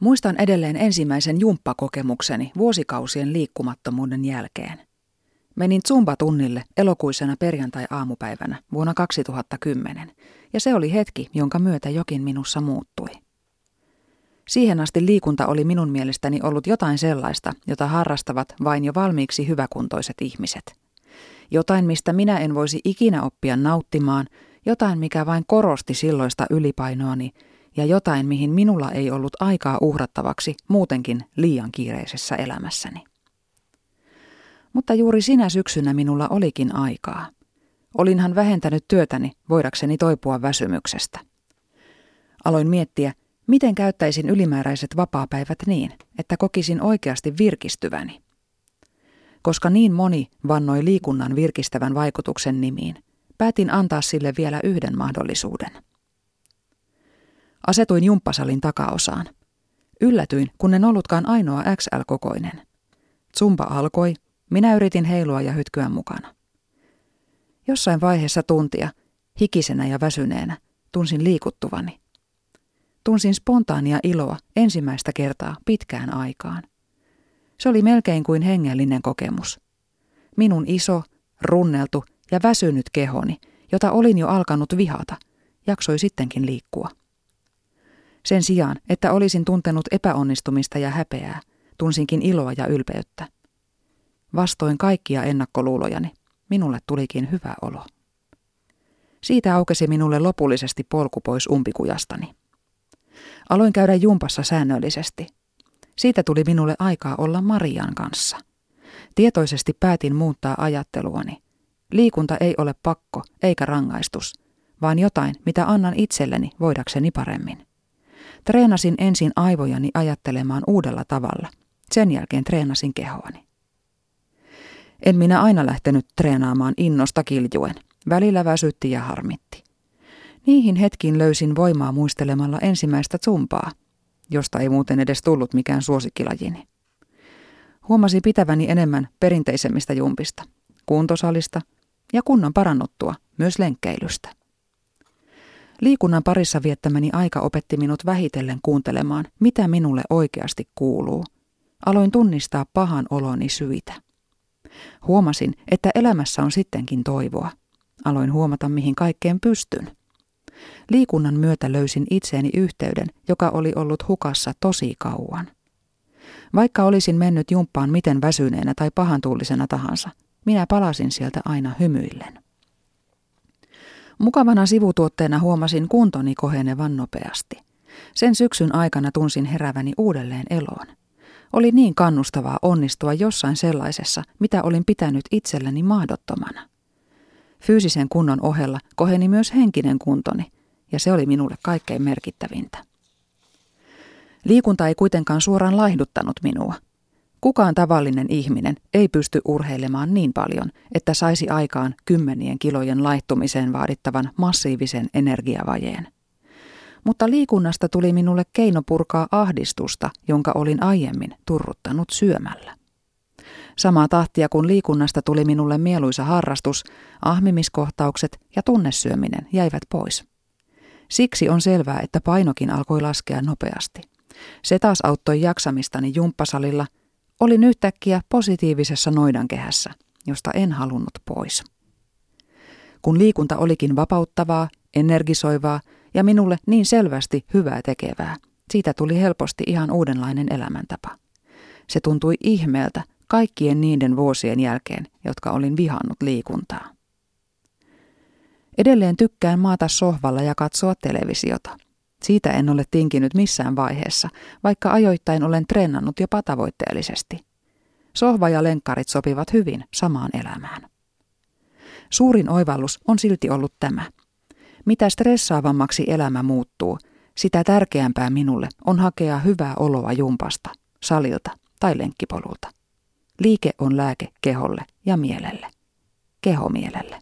Muistan edelleen ensimmäisen jumppakokemukseni vuosikausien liikkumattomuuden jälkeen. Menin Zumba-tunnille elokuisena perjantai-aamupäivänä vuonna 2010, ja se oli hetki, jonka myötä jokin minussa muuttui. Siihen asti liikunta oli minun mielestäni ollut jotain sellaista, jota harrastavat vain jo valmiiksi hyväkuntoiset ihmiset. Jotain, mistä minä en voisi ikinä oppia nauttimaan, jotain, mikä vain korosti silloista ylipainoani, ja jotain, mihin minulla ei ollut aikaa uhrattavaksi muutenkin liian kiireisessä elämässäni. Mutta juuri sinä syksynä minulla olikin aikaa. Olinhan vähentänyt työtäni voidakseni toipua väsymyksestä. Aloin miettiä, miten käyttäisin ylimääräiset vapaapäivät niin, että kokisin oikeasti virkistyväni. Koska niin moni vannoi liikunnan virkistävän vaikutuksen nimiin, päätin antaa sille vielä yhden mahdollisuuden. Asetuin jumppasalin takaosaan. Yllätyin, kun en ollutkaan ainoa XL-kokoinen. Zumba alkoi, minä yritin heilua ja hytkyä mukana. Jossain vaiheessa tuntia, hikisenä ja väsyneenä, tunsin liikuttuvani. Tunsin spontaania iloa ensimmäistä kertaa pitkään aikaan. Se oli melkein kuin hengellinen kokemus. Minun iso, runneltu ja väsynyt kehoni, jota olin jo alkanut vihata, jaksoi sittenkin liikkua. Sen sijaan, että olisin tuntenut epäonnistumista ja häpeää, tunsinkin iloa ja ylpeyttä. Vastoin kaikkia ennakkoluulojani, minulle tulikin hyvä olo. Siitä aukesi minulle lopullisesti polku pois umpikujastani. Aloin käydä jumpassa säännöllisesti. Siitä tuli minulle aikaa olla Marian kanssa. Tietoisesti päätin muuttaa ajatteluani. Liikunta ei ole pakko eikä rangaistus, vaan jotain, mitä annan itselleni voidakseni paremmin. Treenasin ensin aivojani ajattelemaan uudella tavalla. Sen jälkeen treenasin kehoani. En minä aina lähtenyt treenaamaan innosta kiljuen. Välillä väsytti ja harmitti. Niihin hetkiin löysin voimaa muistelemalla ensimmäistä zumpaa, josta ei muuten edes tullut mikään suosikkilajini. Huomasin pitäväni enemmän perinteisemmistä jumpista, kuntosalista ja kunnon parannuttua myös lenkkeilystä. Liikunnan parissa viettämäni aika opetti minut vähitellen kuuntelemaan, mitä minulle oikeasti kuuluu. Aloin tunnistaa pahan oloni syitä. Huomasin, että elämässä on sittenkin toivoa. Aloin huomata, mihin kaikkeen pystyn. Liikunnan myötä löysin itseeni yhteyden, joka oli ollut hukassa tosi kauan. Vaikka olisin mennyt jumppaan miten väsyneenä tai pahantuullisena tahansa, minä palasin sieltä aina hymyillen. Mukavana sivutuotteena huomasin kuntoni kohenevan nopeasti. Sen syksyn aikana tunsin heräväni uudelleen eloon. Oli niin kannustavaa onnistua jossain sellaisessa, mitä olin pitänyt itselleni mahdottomana. Fyysisen kunnon ohella koheni myös henkinen kuntoni, ja se oli minulle kaikkein merkittävintä. Liikunta ei kuitenkaan suoraan laihduttanut minua. Kukaan tavallinen ihminen ei pysty urheilemaan niin paljon, että saisi aikaan kymmenien kilojen laittumiseen vaadittavan massiivisen energiavajeen. Mutta liikunnasta tuli minulle keino purkaa ahdistusta, jonka olin aiemmin turruttanut syömällä. Samaa tahtia kuin liikunnasta tuli minulle mieluisa harrastus, ahmimiskohtaukset ja tunnesyöminen jäivät pois. Siksi on selvää, että painokin alkoi laskea nopeasti. Se taas auttoi jaksamistani jumppasalilla. Olin yhtäkkiä positiivisessa noidankehässä, josta en halunnut pois. Kun liikunta olikin vapauttavaa, energisoivaa ja minulle niin selvästi hyvää tekevää, siitä tuli helposti ihan uudenlainen elämäntapa. Se tuntui ihmeeltä kaikkien niiden vuosien jälkeen, jotka olin vihannut liikuntaa. Edelleen tykkään maata sohvalla ja katsoa televisiota. Siitä en ole tinkinyt missään vaiheessa, vaikka ajoittain olen treenannut jopa tavoitteellisesti. Sohva ja lenkkarit sopivat hyvin samaan elämään. Suurin oivallus on silti ollut tämä. Mitä stressaavammaksi elämä muuttuu, sitä tärkeämpää minulle on hakea hyvää oloa jumpasta, salilta tai lenkkipolulta. Liike on lääke keholle ja mielelle. Kehomielelle.